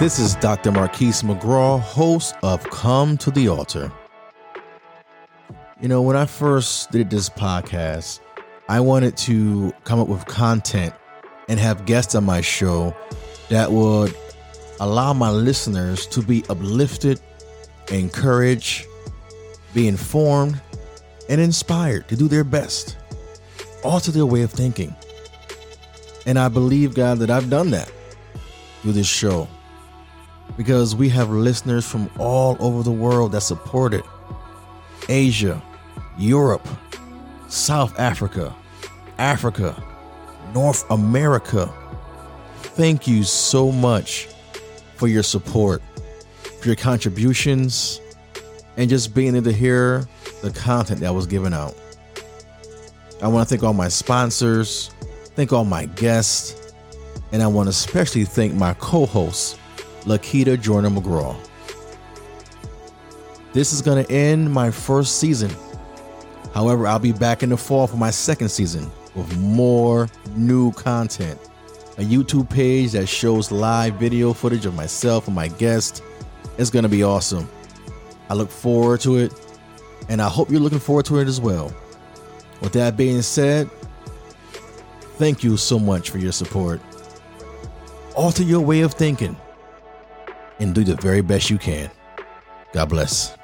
This is Dr. Marquis McGraw, host of Come to the Alter. You know, when I first did this podcast, I wanted to come up with content and have guests on my show that would allow my listeners to be uplifted, encouraged, be informed, and inspired to do their best, alter their way of thinking. And I believe, God, that I've done that through this show because we have listeners from all over the world that support it Asia, Europe, South Africa, Africa, North America. Thank you so much for your support, for your contributions, and just being able to hear the content that was given out. I want to thank all my sponsors, thank all my guests, and I want to especially thank my co host, Lakita Jordan McGraw. This is going to end my first season. However, I'll be back in the fall for my second season with more new content. A YouTube page that shows live video footage of myself and my guest. It's going to be awesome. I look forward to it, and I hope you're looking forward to it as well. With that being said, thank you so much for your support. Alter your way of thinking and do the very best you can. God bless.